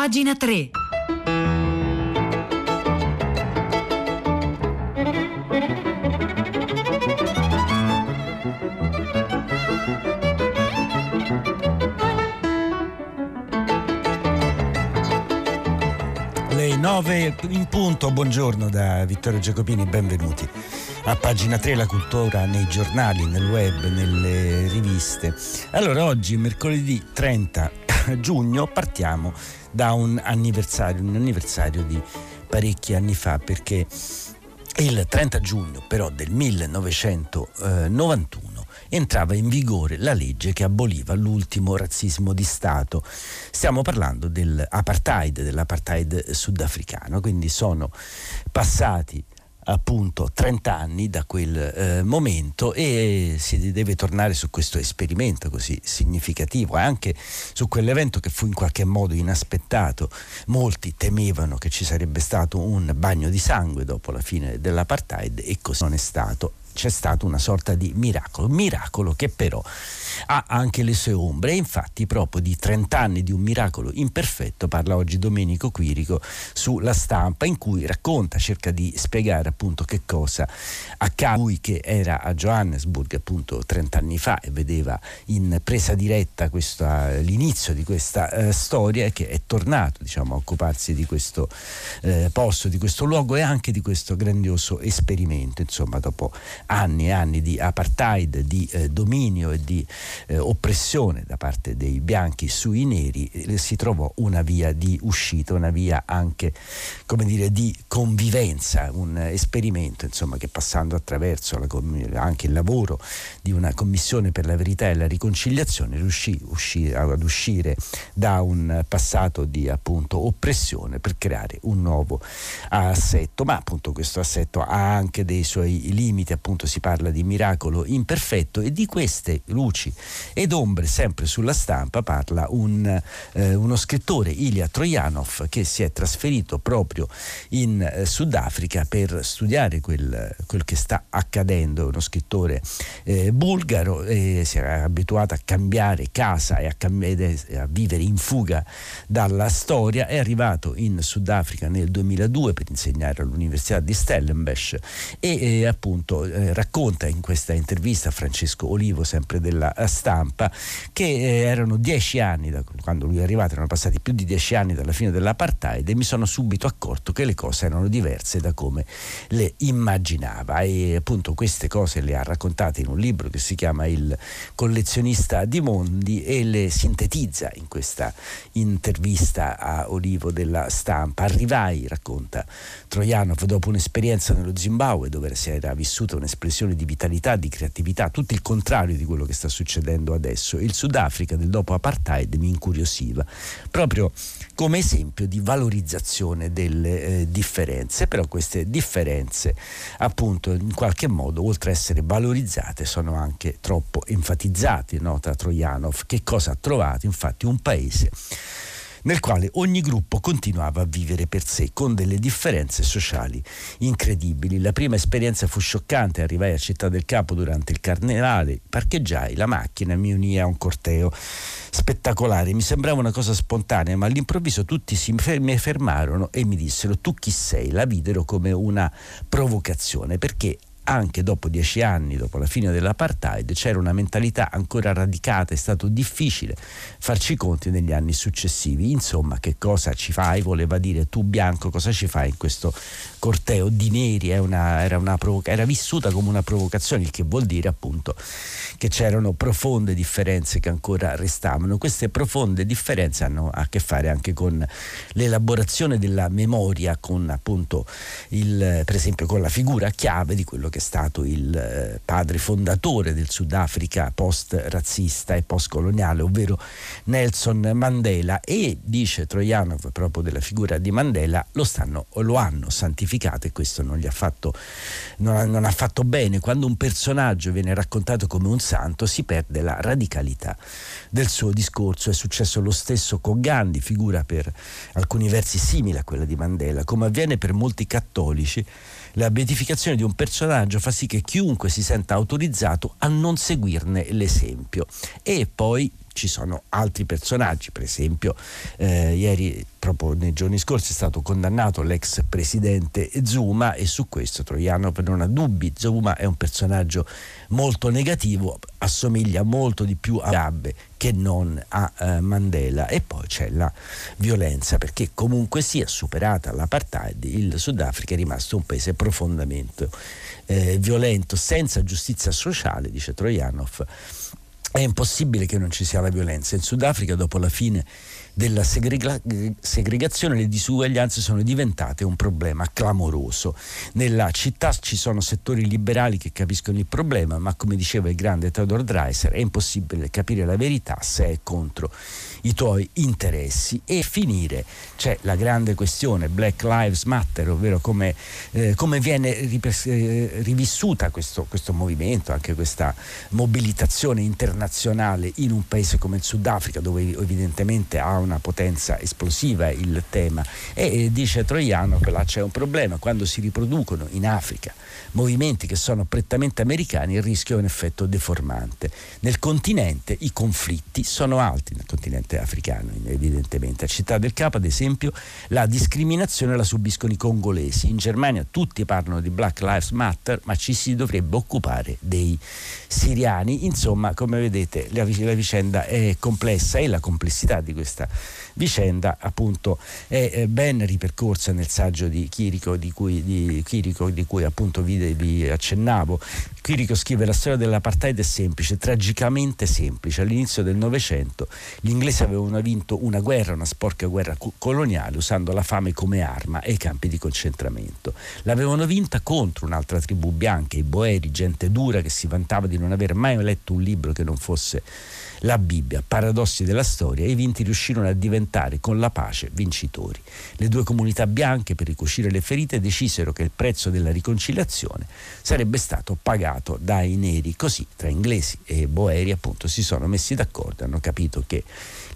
pagina 3. Le 9 in punto, buongiorno da Vittorio Giacopini, benvenuti a pagina 3 la cultura nei giornali, nel web, nelle riviste. Allora oggi, mercoledì 30 giugno, partiamo da un anniversario, un anniversario di parecchi anni fa perché il 30 giugno però del 1991 entrava in vigore la legge che aboliva l'ultimo razzismo di Stato. Stiamo parlando dell'apartheid, dell'apartheid sudafricano, quindi sono passati appunto 30 anni da quel eh, momento e si deve tornare su questo esperimento così significativo e anche su quell'evento che fu in qualche modo inaspettato. Molti temevano che ci sarebbe stato un bagno di sangue dopo la fine dell'apartheid e così non è stato c'è stato una sorta di miracolo, miracolo che però ha anche le sue ombre e infatti proprio di 30 anni di un miracolo imperfetto parla oggi Domenico Quirico sulla stampa in cui racconta, cerca di spiegare appunto che cosa accade. Lui che era a Johannesburg appunto 30 anni fa e vedeva in presa diretta questa, l'inizio di questa eh, storia che è tornato diciamo a occuparsi di questo eh, posto, di questo luogo e anche di questo grandioso esperimento insomma dopo anni e anni di apartheid, di eh, dominio e di eh, oppressione da parte dei bianchi sui neri, eh, si trovò una via di uscita, una via anche come dire, di convivenza, un esperimento insomma, che passando attraverso la, anche il lavoro di una commissione per la verità e la riconciliazione riuscì uscì, ad uscire da un passato di appunto oppressione per creare un nuovo assetto, ma appunto questo assetto ha anche dei suoi limiti, appunto si parla di miracolo imperfetto e di queste luci ed ombre sempre sulla stampa parla un, eh, uno scrittore, Ilya Trojanov, che si è trasferito proprio in eh, Sudafrica per studiare quel, quel, che sta accadendo, uno scrittore eh, bulgaro, si era abituato a cambiare casa e a, cambiare, a vivere in fuga dalla storia, è arrivato in Sudafrica nel 2002 per insegnare all'Università di Stellenbosch e eh, appunto eh, racconta in questa intervista Francesco Olivo, sempre della stampa, che eh, erano dieci anni, da quando lui è arrivato, erano passati più di dieci anni dalla fine dell'apartheid e mi sono subito accorto che le cose erano diverse da come le immaginava e appunto queste cose le ha raccontate in un libro che si chiama Il collezionista di mondi e le sintetizza in questa intervista a Olivo della stampa. Arrivai, racconta Trojanov, dopo un'esperienza nello Zimbabwe dove si era vissuta un'espressione di vitalità, di creatività, tutto il contrario di quello che sta succedendo adesso. Il Sudafrica del dopo apartheid mi incuriosiva, proprio come esempio di valorizzazione delle eh, differenze, però queste differenze appunto in qualche modo oltre a essere valorizzate sono anche troppo enfatizzate, nota Trojanov. Che cosa ha trovato? Infatti un paese nel quale ogni gruppo continuava a vivere per sé, con delle differenze sociali incredibili. La prima esperienza fu scioccante, arrivai a Città del Capo durante il carnevale, parcheggiai la macchina, mi unii a un corteo spettacolare, mi sembrava una cosa spontanea, ma all'improvviso tutti si mi fermarono e mi dissero tu chi sei? La videro come una provocazione, perché anche dopo dieci anni, dopo la fine dell'apartheid, c'era una mentalità ancora radicata, è stato difficile farci conti negli anni successivi. Insomma, che cosa ci fai? Voleva dire tu bianco, cosa ci fai in questo corteo di neri? Una, era, una provoca- era vissuta come una provocazione, il che vuol dire appunto che c'erano profonde differenze che ancora restavano. Queste profonde differenze hanno a che fare anche con l'elaborazione della memoria, con appunto il, per esempio con la figura chiave di quello che è stato il eh, padre fondatore del Sudafrica post-razzista e post-coloniale, ovvero Nelson Mandela e dice Trojanov proprio della figura di Mandela lo, stanno, lo hanno santificato e questo non gli ha fatto, non ha, non ha fatto bene. Quando un personaggio viene raccontato come un santo si perde la radicalità del suo discorso. È successo lo stesso con Gandhi, figura per alcuni versi simile a quella di Mandela, come avviene per molti cattolici la beatificazione di un personaggio fa sì che chiunque si senta autorizzato a non seguirne l'esempio. E poi ci sono altri personaggi, per esempio eh, ieri proprio nei giorni scorsi è stato condannato l'ex presidente Zuma e su questo Troianov non ha dubbi, Zuma è un personaggio molto negativo, assomiglia molto di più a Gabbe che non a eh, Mandela. E poi c'è la violenza perché comunque sia superata l'apartheid il Sudafrica è rimasto un paese profondamente eh, violento senza giustizia sociale dice Trojanov è impossibile che non ci sia la violenza in Sudafrica dopo la fine della segrega- segregazione le disuguaglianze sono diventate un problema clamoroso. Nella città ci sono settori liberali che capiscono il problema, ma come diceva il grande Theodor Dreiser, è impossibile capire la verità se è contro i tuoi interessi e finire c'è la grande questione Black Lives Matter, ovvero come, eh, come viene ripres- eh, rivissuta questo, questo movimento, anche questa mobilitazione internazionale in un paese come il Sudafrica dove evidentemente ha una potenza esplosiva il tema e, e dice Troiano che là c'è un problema, quando si riproducono in Africa movimenti che sono prettamente americani il rischio è un effetto deformante. Nel continente i conflitti sono alti, nel continente africano evidentemente. A Città del Capo ad esempio la discriminazione la subiscono i congolesi, in Germania tutti parlano di Black Lives Matter ma ci si dovrebbe occupare dei siriani, insomma come vedete la, la vicenda è complessa e la complessità di questa vicenda appunto è ben ripercorsa nel saggio di Chirico di cui, di, Chirico, di cui appunto vi, vi accennavo. Chirico scrive la storia dell'apartheid è semplice, tragicamente semplice. All'inizio del Novecento gli inglesi avevano vinto una guerra, una sporca guerra coloniale usando la fame come arma e i campi di concentramento. L'avevano vinta contro un'altra tribù bianca, i Boeri, gente dura che si vantava di non aver mai letto un libro che non fosse la Bibbia, paradossi della storia, i vinti riuscirono a diventare con la pace vincitori. Le due comunità bianche, per ricucire le ferite, decisero che il prezzo della riconciliazione sarebbe stato pagato dai neri. Così tra inglesi e boeri appunto si sono messi d'accordo, hanno capito che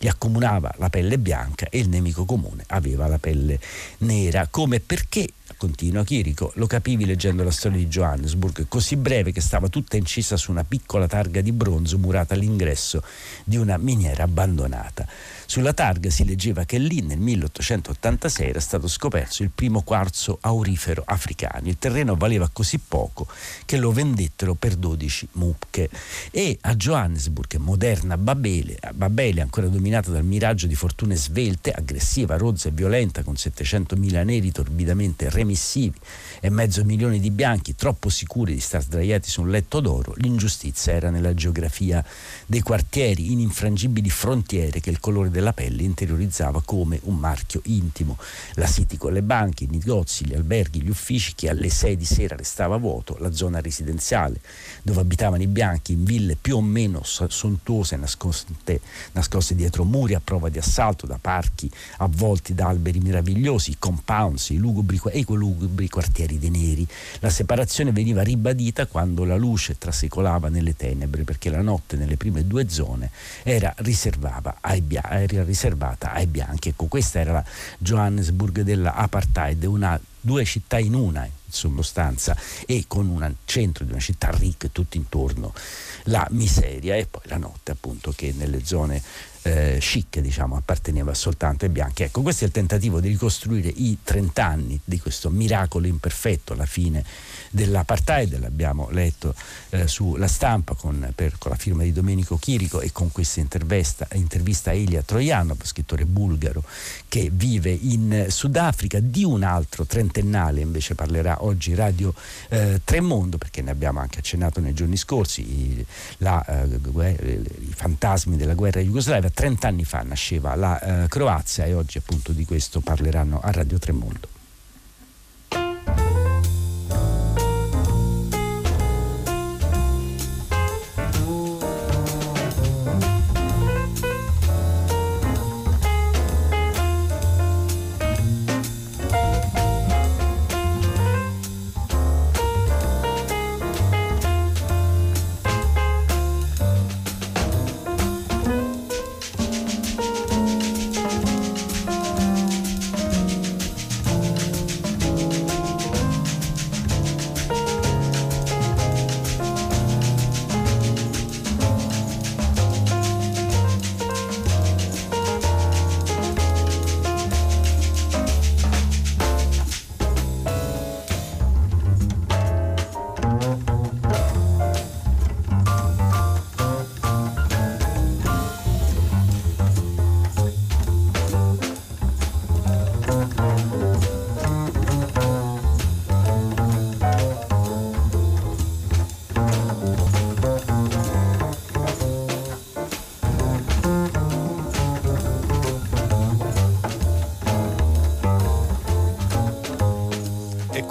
li accomunava la pelle bianca e il nemico comune aveva la pelle nera, come? Perché? Continua Chirico, lo capivi leggendo la storia di Johannesburg, così breve che stava tutta incisa su una piccola targa di bronzo murata all'ingresso di una miniera abbandonata. Sulla targa si leggeva che lì nel 1886 era stato scoperto il primo quarzo aurifero africano. Il terreno valeva così poco che lo vendettero per 12 mucche. E a Johannesburg, moderna Babele, Babele ancora dominata dal miraggio di fortune svelte, aggressiva, rozza e violenta, con 700.000 neri torbidamente remissivi e mezzo milione di bianchi troppo sicuri di star sdraiati su un letto d'oro, l'ingiustizia era nella geografia dei quartieri, in infrangibili frontiere che il colore della pelle interiorizzava come un marchio intimo. La City con le banche, i negozi, gli alberghi, gli uffici che alle 6 di sera restava vuoto, la zona residenziale dove abitavano i bianchi in ville più o meno sontuose nascoste, nascoste dietro muri a prova di assalto da parchi avvolti da alberi meravigliosi, i compounds, i lugubri, i lugubri quartieri dei neri. La separazione veniva ribadita quando la luce trasecolava nelle tenebre perché la notte nelle prime due zone era ai era riservata ai bianchi. Ecco, questa era la Johannesburg dell'apartheid, una, due città in una in sostanza e con un centro di una città ricca tutto intorno la miseria e poi la notte appunto che nelle zone eh, chic diciamo, apparteneva soltanto ai bianchi. Ecco, questo è il tentativo di ricostruire i 30 anni di questo miracolo imperfetto, la fine dell'apartheid, l'abbiamo letto eh, sulla stampa con, per, con, la firma di Domenico Chirico e con questa intervista, intervista a Elia Troianov, scrittore bulgaro che vive in Sudafrica, di un altro trentennale invece parlerà oggi Radio eh, Tremondo perché ne abbiamo anche accennato nei giorni scorsi, i, la, eh, i fantasmi della guerra jugoslava 30 anni fa nasceva la eh, Croazia e oggi appunto di questo parleranno a Radio Tremondo.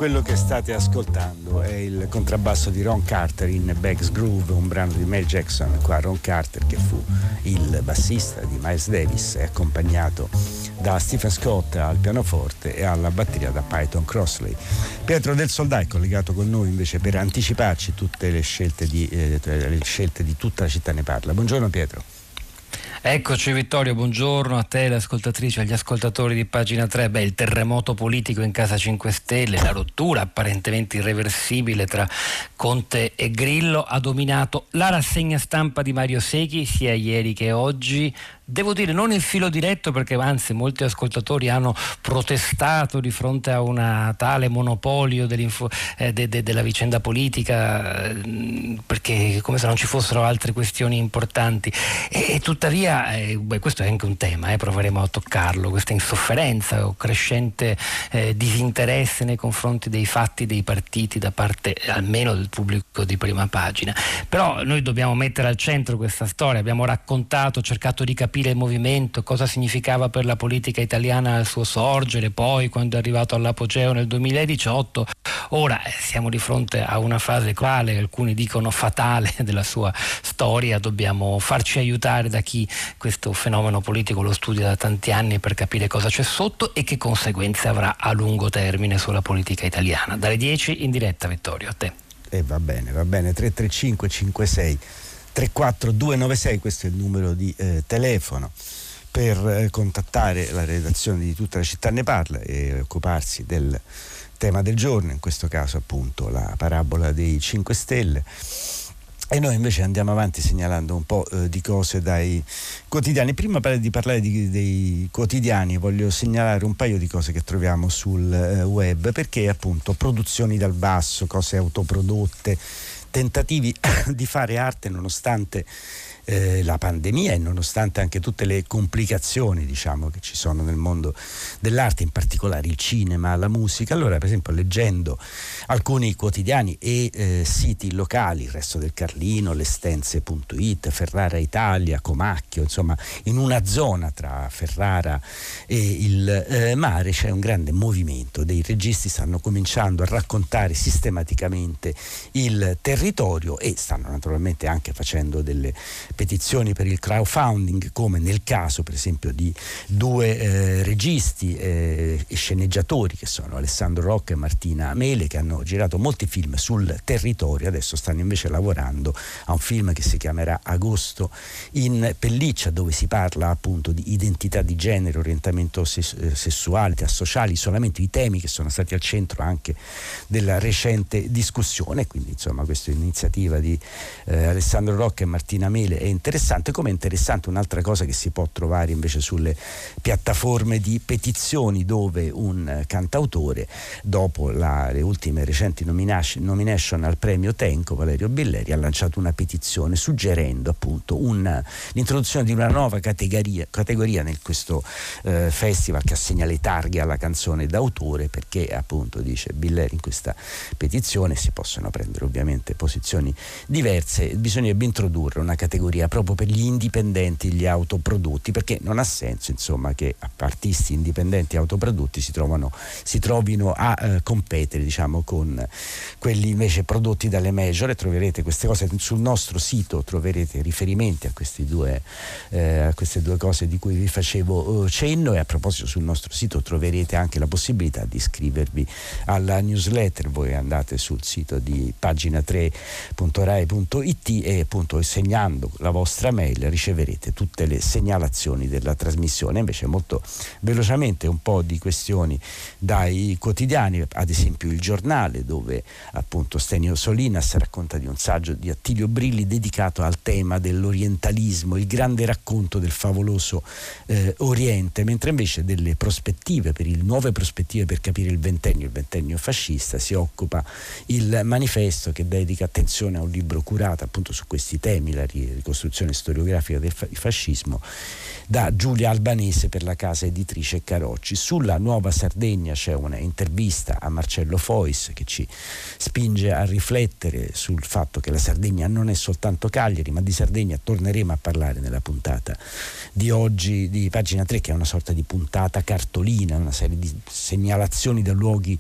Quello che state ascoltando è il contrabbasso di Ron Carter in Bags Groove, un brano di Mel Jackson. Qua Ron Carter, che fu il bassista di Miles Davis, è accompagnato da Stephen Scott al pianoforte e alla batteria da Python Crossley. Pietro del Soldai è collegato con noi invece per anticiparci tutte le scelte di, eh, le scelte di tutta la città ne parla. Buongiorno Pietro. Eccoci Vittorio, buongiorno a te, le ascoltatrici, agli ascoltatori di pagina 3. Beh, il terremoto politico in Casa 5 Stelle, la rottura apparentemente irreversibile tra Conte e Grillo ha dominato la rassegna stampa di Mario Seghi sia ieri che oggi devo dire non il filo diretto perché anzi molti ascoltatori hanno protestato di fronte a un tale monopolio eh, de, de, della vicenda politica eh, perché come se non ci fossero altre questioni importanti. E, e tuttavia eh, beh, questo è anche un tema eh, proveremo a toccarlo questa insofferenza o crescente eh, disinteresse nei confronti dei fatti dei partiti da parte almeno del pubblico di prima pagina. Però noi dobbiamo mettere al centro questa storia abbiamo raccontato cercato di capire capire il movimento, cosa significava per la politica italiana il suo sorgere, poi quando è arrivato all'apogeo nel 2018. Ora eh, siamo di fronte a una fase quale alcuni dicono fatale della sua storia, dobbiamo farci aiutare da chi questo fenomeno politico lo studia da tanti anni per capire cosa c'è sotto e che conseguenze avrà a lungo termine sulla politica italiana. Dalle 10 in diretta Vittorio, a te. E eh, va bene, va bene, 335 56 34296, questo è il numero di eh, telefono per eh, contattare la redazione di tutta la città ne parla e occuparsi del tema del giorno, in questo caso appunto la parabola dei 5 Stelle. E noi invece andiamo avanti segnalando un po' eh, di cose dai quotidiani. Prima di parlare di, dei quotidiani voglio segnalare un paio di cose che troviamo sul eh, web perché appunto produzioni dal basso, cose autoprodotte, tentativi di fare arte nonostante eh, la pandemia e nonostante anche tutte le complicazioni diciamo, che ci sono nel mondo dell'arte, in particolare il cinema, la musica. Allora, per esempio, leggendo alcuni quotidiani e eh, siti locali, il resto del Carlino, l'estense.it, Ferrara Italia, Comacchio, insomma, in una zona tra Ferrara e il eh, mare c'è un grande movimento. Dei registi stanno cominciando a raccontare sistematicamente il territorio e stanno naturalmente anche facendo delle petizioni per il crowdfunding, come nel caso per esempio di due eh, registi eh, e sceneggiatori che sono Alessandro Rocca e Martina Mele, che hanno girato molti film sul territorio, adesso stanno invece lavorando a un film che si chiamerà Agosto in pelliccia, dove si parla appunto di identità di genere, orientamento ses- eh, sessuale, sociali, solamente i temi che sono stati al centro anche della recente discussione. Quindi insomma questa è un'iniziativa di eh, Alessandro Rocca e Martina Mele. È interessante, come è interessante un'altra cosa che si può trovare invece sulle piattaforme di petizioni dove un cantautore, dopo la, le ultime recenti nomination, al premio Tenco, Valerio Billeri, ha lanciato una petizione suggerendo appunto un, l'introduzione di una nuova categoria, categoria in questo eh, festival che assegna le targhe alla canzone d'autore perché appunto dice Billeri in questa petizione si possono prendere ovviamente posizioni diverse, bisognerebbe introdurre una categoria proprio per gli indipendenti, gli autoprodotti, perché non ha senso insomma, che artisti indipendenti autoprodotti si, trovano, si trovino a eh, competere diciamo, con quelli invece prodotti dalle major. E troverete queste cose sul nostro sito, troverete riferimenti a, due, eh, a queste due cose di cui vi facevo eh, cenno. E a proposito sul nostro sito troverete anche la possibilità di iscrivervi alla newsletter, voi andate sul sito di pagina 3.rai.it e appunto segnando la vostra mail riceverete tutte le segnalazioni della trasmissione. Invece molto velocemente un po' di questioni dai quotidiani, ad esempio il giornale dove appunto Stenio Solinas racconta di un saggio di Attilio Brilli dedicato al tema dell'orientalismo, il grande racconto del favoloso eh, Oriente, mentre invece delle prospettive, per il, nuove prospettive per capire il ventennio, il ventennio fascista, si occupa il manifesto che dedica attenzione a un libro curato appunto su questi temi, la ricostruzione storiografica del fascismo da Giulia Albanese per la casa editrice Carocci. Sulla Nuova Sardegna c'è un'intervista a Marcello Fois che ci spinge a riflettere sul fatto che la Sardegna non è soltanto Cagliari, ma di Sardegna torneremo a parlare nella puntata di oggi di pagina 3 che è una sorta di puntata cartolina, una serie di segnalazioni da luoghi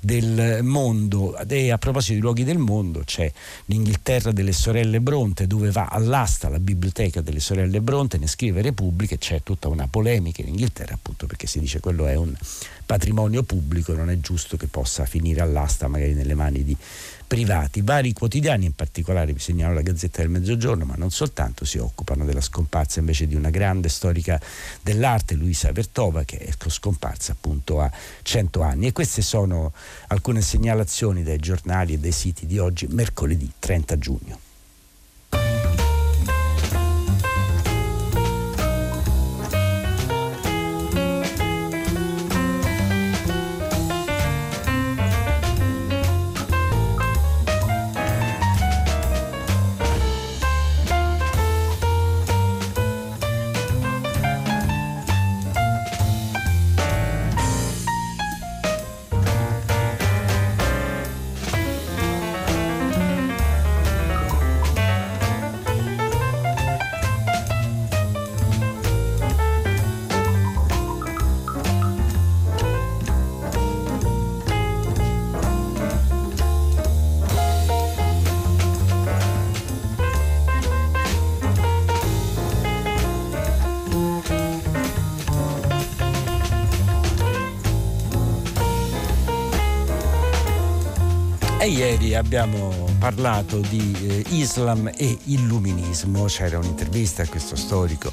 del mondo e a proposito di luoghi del mondo c'è l'Inghilterra delle sorelle Bronte dove va all'asta la biblioteca delle sorelle Bronte, ne scrive Repubblica e c'è tutta una polemica in Inghilterra appunto perché si dice quello è un patrimonio pubblico, non è giusto che possa finire all'asta magari nelle mani di privati. Vari quotidiani, in particolare vi segnalo la Gazzetta del Mezzogiorno, ma non soltanto, si occupano della scomparsa invece di una grande storica dell'arte, Luisa Vertova, che è scomparsa appunto a 100 anni. E queste sono alcune segnalazioni dai giornali e dai siti di oggi, mercoledì 30 giugno. E ieri abbiamo parlato di eh, Islam e illuminismo, c'era un'intervista a questo storico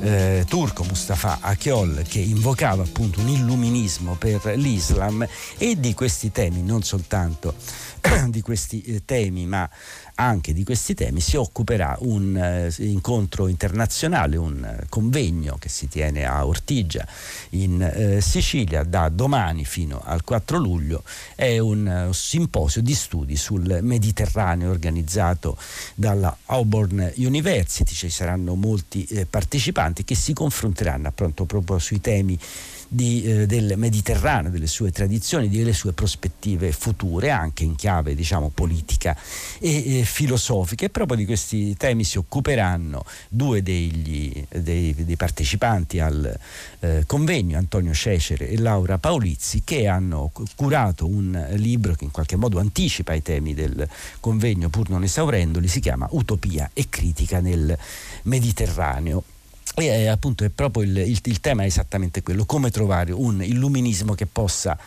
eh, turco Mustafa Achiol che invocava appunto un illuminismo per l'Islam. E di questi temi, non soltanto di questi eh, temi, ma anche di questi temi si occuperà un eh, incontro internazionale, un eh, convegno che si tiene a Ortigia in eh, Sicilia da domani fino al 4 luglio. È un uh, simposio di studi sul Mediterraneo organizzato dalla Auburn University. Ci saranno molti eh, partecipanti che si confronteranno appunto proprio sui temi di, eh, del Mediterraneo, delle sue tradizioni, delle sue prospettive future, anche in chiave diciamo, politica e eh, filosofica. E proprio di questi temi si occuperanno due degli, dei, dei, partecipanti al eh, convegno, Antonio Cecere e Laura Paolizzi, che hanno curato un libro che in qualche modo anticipa i temi del convegno, pur non esaurendoli, si chiama Utopia e critica nel Mediterraneo. E eh, appunto è proprio il, il, il, tema è esattamente quello, come trovare un illuminismo che possa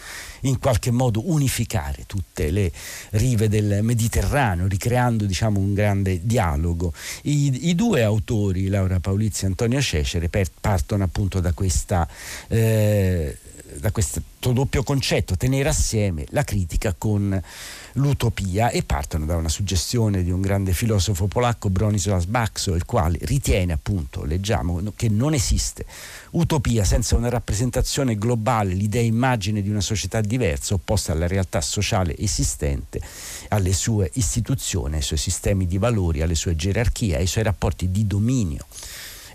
in qualche modo unificare tutte le rive del Mediterraneo, ricreando diciamo, un grande dialogo. I, I, due autori, Laura Paolizzi e Antonio Cecere, per, partono appunto da questa... Eh, da questo doppio concetto, tenere assieme la critica con l'utopia e partono da una suggestione di un grande filosofo polacco Bronisław Baxo, il quale ritiene appunto, leggiamo, che non esiste utopia senza una rappresentazione globale, l'idea immagine di una società diversa opposta alla realtà sociale esistente, alle sue istituzioni, ai suoi sistemi di valori, alle sue gerarchie, ai suoi rapporti di dominio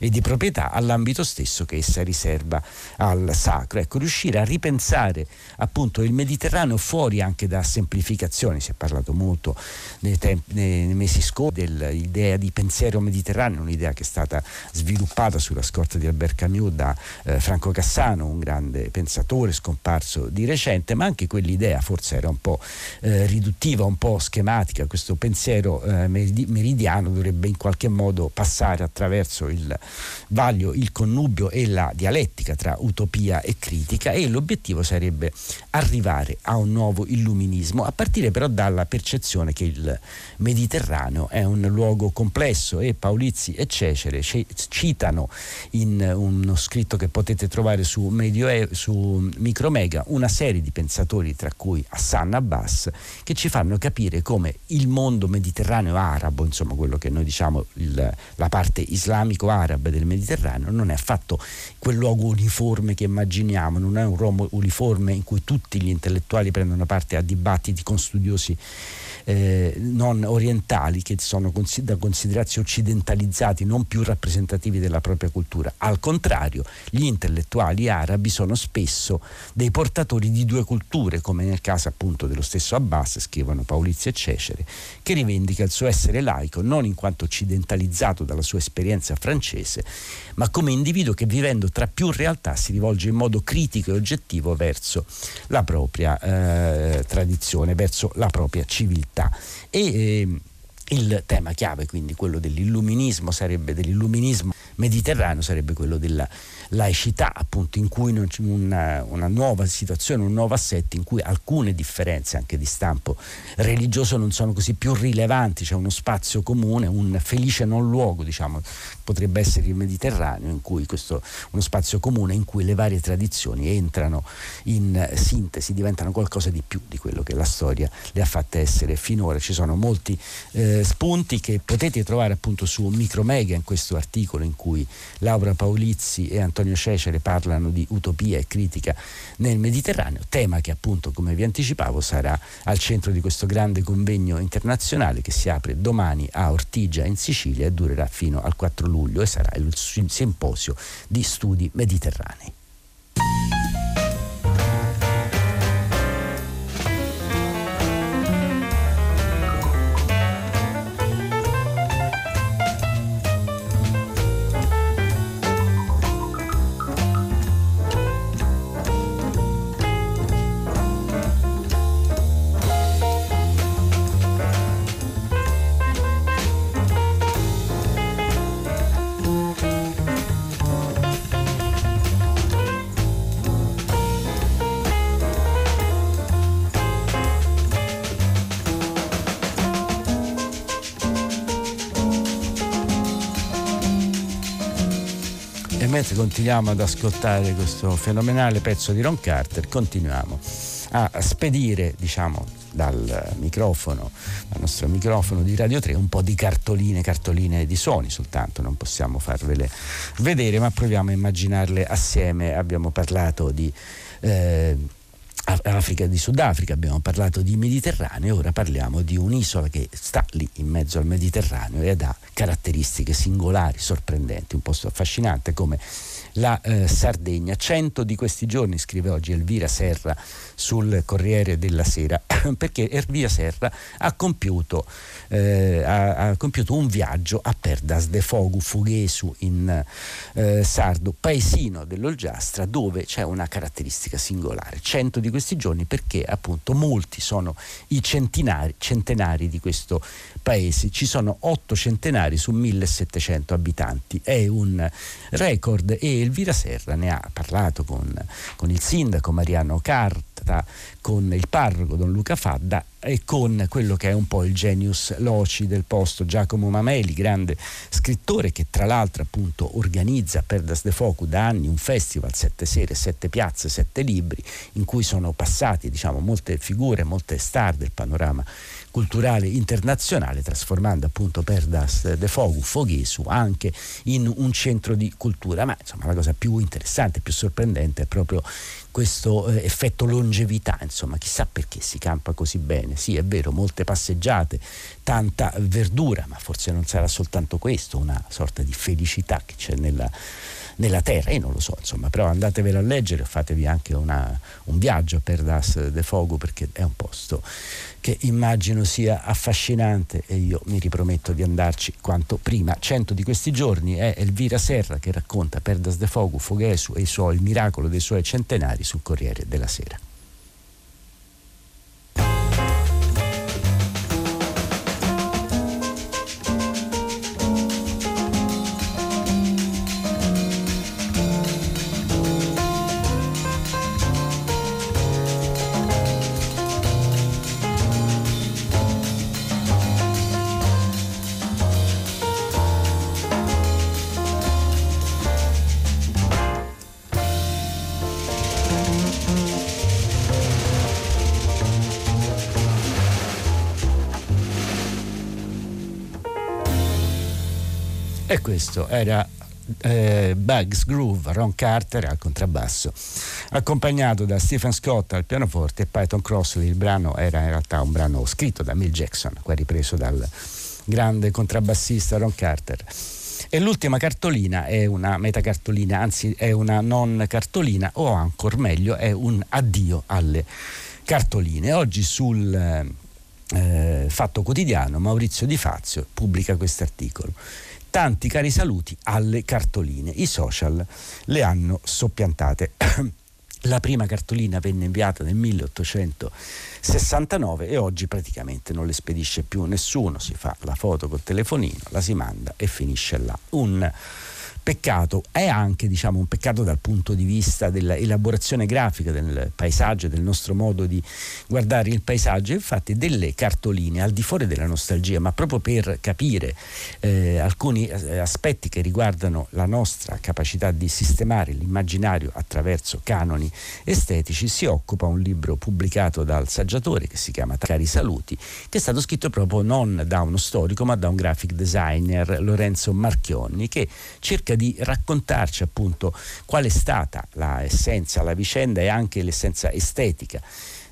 e di proprietà all'ambito stesso che essa riserva al sacro. Ecco, riuscire a ripensare appunto il Mediterraneo fuori anche da semplificazioni, si è parlato molto nei, tempi, nei mesi scorsi dell'idea di pensiero mediterraneo, un'idea che è stata sviluppata sulla scorta di Albert Camus da eh, Franco Cassano, un grande pensatore scomparso di recente, ma anche quell'idea forse era un po' eh, riduttiva, un po' schematica, questo pensiero eh, meridiano dovrebbe in qualche modo passare attraverso il vaglio il connubio e la dialettica tra utopia e critica e l'obiettivo sarebbe arrivare a un nuovo illuminismo, a partire però dalla percezione che il Mediterraneo è un luogo complesso e Paolizzi e Cecere citano in uno scritto che potete trovare su, Medio, su Micromega una serie di pensatori tra cui Hassan Abbas che ci fanno capire come il mondo mediterraneo arabo, insomma quello che noi diciamo il, la parte islamico-araba araba del Mediterraneo non è affatto quel luogo uniforme che immaginiamo, non è un luogo uniforme in cui tutti gli intellettuali prendono parte a dibattiti con studiosi eh, non orientali che sono da considerarsi occidentalizzati, non più rappresentativi della propria cultura. Al contrario, gli intellettuali arabi sono spesso dei portatori di due culture, come nel caso appunto dello stesso Abbas, scrivono Paulizio e Cecere, che rivendica il suo essere laico non in quanto occidentalizzato dalla sua esperienza francese, ma come individuo che vivendo tra più realtà si rivolge in modo critico e oggettivo verso la propria eh, tradizione, verso la propria civiltà. E, eh, il tema chiave, quindi quello dell'illuminismo, sarebbe dell'illuminismo mediterraneo, sarebbe quello della laicità, appunto, in cui una, una, nuova situazione, un nuovo assetto in cui alcune differenze anche di stampo religioso non sono così più rilevanti, c'è uno spazio comune, un felice non luogo, diciamo, potrebbe essere il Mediterraneo, in cui questo, uno spazio comune in cui le varie tradizioni entrano in sintesi, diventano qualcosa di più di quello che la storia le ha fatte essere finora. Ci sono molti eh, spunti che potete trovare appunto su Micromega in questo articolo in cui Laura Paolizzi e Antonio Cecere parlano di utopia e critica nel Mediterraneo, tema che appunto come vi anticipavo sarà al centro di questo grande convegno internazionale che si apre domani a Ortigia in Sicilia e durerà fino al 4 luglio e sarà il simposio di studi mediterranei. Mentre continuiamo ad ascoltare questo fenomenale pezzo di Ron Carter, continuiamo a spedire, diciamo, dal microfono, dal nostro microfono di Radio 3, un po' di cartoline, cartoline di suoni soltanto, non possiamo farvele vedere, ma proviamo a immaginarle assieme. Abbiamo parlato di eh, Africa di Sudafrica, abbiamo parlato di Mediterraneo, ora parliamo di un'isola che sta lì in mezzo al Mediterraneo ed ha caratteristiche singolari, sorprendenti, un posto affascinante come la eh, Sardegna. Cento di questi giorni, scrive oggi Elvira Serra sul Corriere della Sera, perché Elvira Serra ha compiuto, eh, ha, ha compiuto, un viaggio a Perdas de Fogu, Fughesu in eh, sardo, paesino dell'Olgiastra, dove c'è una caratteristica singolare. Cento di questi giorni perché appunto molti sono i centenari, centenari di questo paese. Ci sono otto centenari su 1700 abitanti. È un record e Elvira Serra ne ha parlato con, con il sindaco Mariano Carta, con il parroco Don Luca Fadda e con quello che è un po' il genius loci del posto, Giacomo Mameli, grande scrittore che tra l'altro appunto organizza per Das de Focu da anni un festival, sette sere, sette piazze, sette libri, in cui sono passati diciamo molte figure, molte star del panorama culturale internazionale, trasformando appunto Perdas de Fogu, Foghesu, anche in un centro di cultura. Ma insomma la cosa più interessante, più sorprendente è proprio questo eh, effetto longevità, insomma, chissà perché si campa così bene. Sì, è vero, molte passeggiate, tanta verdura, ma forse non sarà soltanto questo, una sorta di felicità che c'è nella nella terra, io non lo so, insomma, però andatevelo a leggere, fatevi anche una, un viaggio per Das de Fogo perché è un posto che immagino sia affascinante e io mi riprometto di andarci quanto prima. Cento di questi giorni è Elvira Serra che racconta Perdas de Fogo, Foghesu e i suoi, il miracolo dei suoi centenari sul Corriere della Sera. Questo era eh, Bugs Groove, Ron Carter al contrabbasso, accompagnato da Stephen Scott al pianoforte e Python Crossley. Il brano era in realtà un brano scritto da Mill Jackson, poi ripreso dal grande contrabbassista Ron Carter. E l'ultima cartolina è una metacartolina, anzi è una non cartolina o ancora meglio è un addio alle cartoline. Oggi sul eh, Fatto Quotidiano Maurizio Di Fazio pubblica questo articolo. Tanti cari saluti alle cartoline. I social le hanno soppiantate. La prima cartolina venne inviata nel 1869 e oggi praticamente non le spedisce più nessuno, si fa la foto col telefonino, la si manda e finisce là. Un peccato, è anche diciamo, un peccato dal punto di vista dell'elaborazione grafica del paesaggio, del nostro modo di guardare il paesaggio, infatti delle cartoline al di fuori della nostalgia, ma proprio per capire eh, alcuni eh, aspetti che riguardano la nostra capacità di sistemare l'immaginario attraverso canoni estetici, si occupa un libro pubblicato dal saggiatore che si chiama Cari Saluti, che è stato scritto proprio non da uno storico ma da un graphic designer, Lorenzo Marchionni, che cerca cerca di raccontarci appunto qual è stata l'essenza, la vicenda e anche l'essenza estetica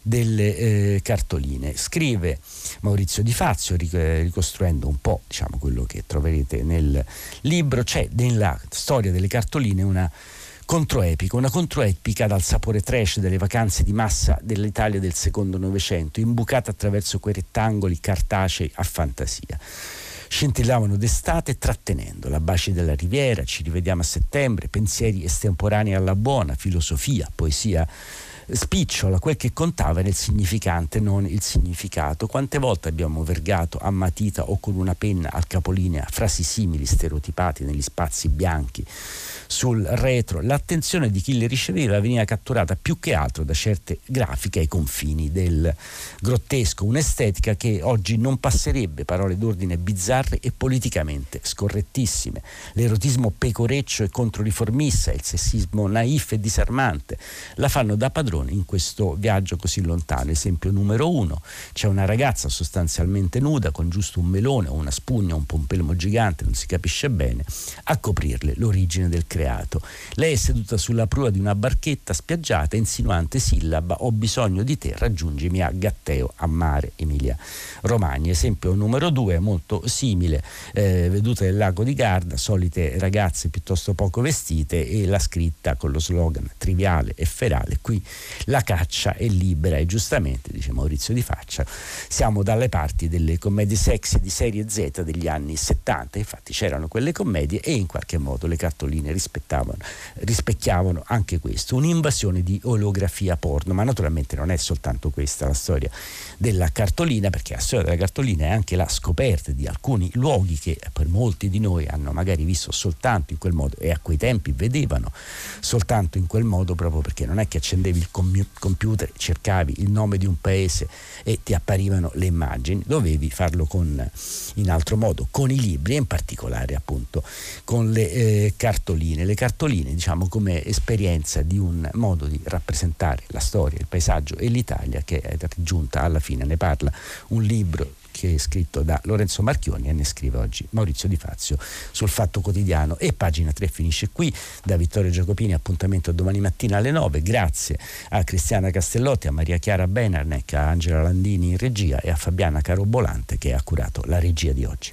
delle eh, cartoline. Scrive Maurizio Di Fazio, ricostruendo un po' diciamo, quello che troverete nel libro, c'è nella storia delle cartoline una controepica, una controepica dal sapore trash delle vacanze di massa dell'Italia del secondo Novecento, imbucata attraverso quei rettangoli cartacei a fantasia scintillavano d'estate trattenendo la baci della riviera, ci rivediamo a settembre, pensieri estemporanei alla buona, filosofia, poesia spicciola, quel che contava era il significante, non il significato. Quante volte abbiamo vergato a matita o con una penna al capolinea frasi simili stereotipati negli spazi bianchi sul retro. L'attenzione di chi le riceveva veniva catturata più che altro da certe grafiche ai confini del grottesco, un'estetica che oggi non passerebbe parole d'ordine bizzarre e politicamente scorrettissime. L'erotismo pecoreccio e controriformista, il sessismo naif e disarmante la fanno da padrone in questo viaggio così lontano. Esempio numero uno, c'è una ragazza sostanzialmente nuda con giusto un melone o una spugna, un pompelmo gigante, non si capisce bene, a coprirle l'origine del creato creato. Lei è seduta sulla prua di una barchetta spiaggiata, insinuante sillaba ho bisogno di te, raggiungimi a Gatteo, a mare, Emilia Romagna. Esempio numero due, molto simile, eh, vedute del lago di Garda, solite ragazze piuttosto poco vestite e la scritta con lo slogan triviale e ferale, qui la caccia è libera e giustamente, dice Maurizio Di Faccia, siamo dalle parti delle commedie sexy di serie Z degli anni 70, infatti c'erano quelle commedie e in qualche modo le cartoline rispettivamente rispecchiavano anche questo, un'invasione di olografia porno, ma naturalmente non è soltanto questa la storia della cartolina, perché la storia della cartolina è anche la scoperta di alcuni luoghi che per molti di noi hanno magari visto soltanto in quel modo e a quei tempi vedevano soltanto in quel modo proprio perché non è che accendevi il com- computer, cercavi il nome di un paese e ti apparivano le immagini, dovevi farlo con, in altro modo, con i libri e in particolare appunto con le eh, cartoline cartoline, le cartoline diciamo come esperienza di un modo di rappresentare la storia, il paesaggio e l'Italia che è giunta alla fine, ne parla un libro che è scritto da Lorenzo Marchioni e ne scrive oggi Maurizio Di Fazio sul Fatto Quotidiano. E pagina 3 finisce qui da Vittorio Giacopini appuntamento domani mattina alle 9 grazie a Cristiana Castellotti a Maria Chiara Benarnec a Angela Landini in regia e a Fabiana Carobolante che ha curato la regia di oggi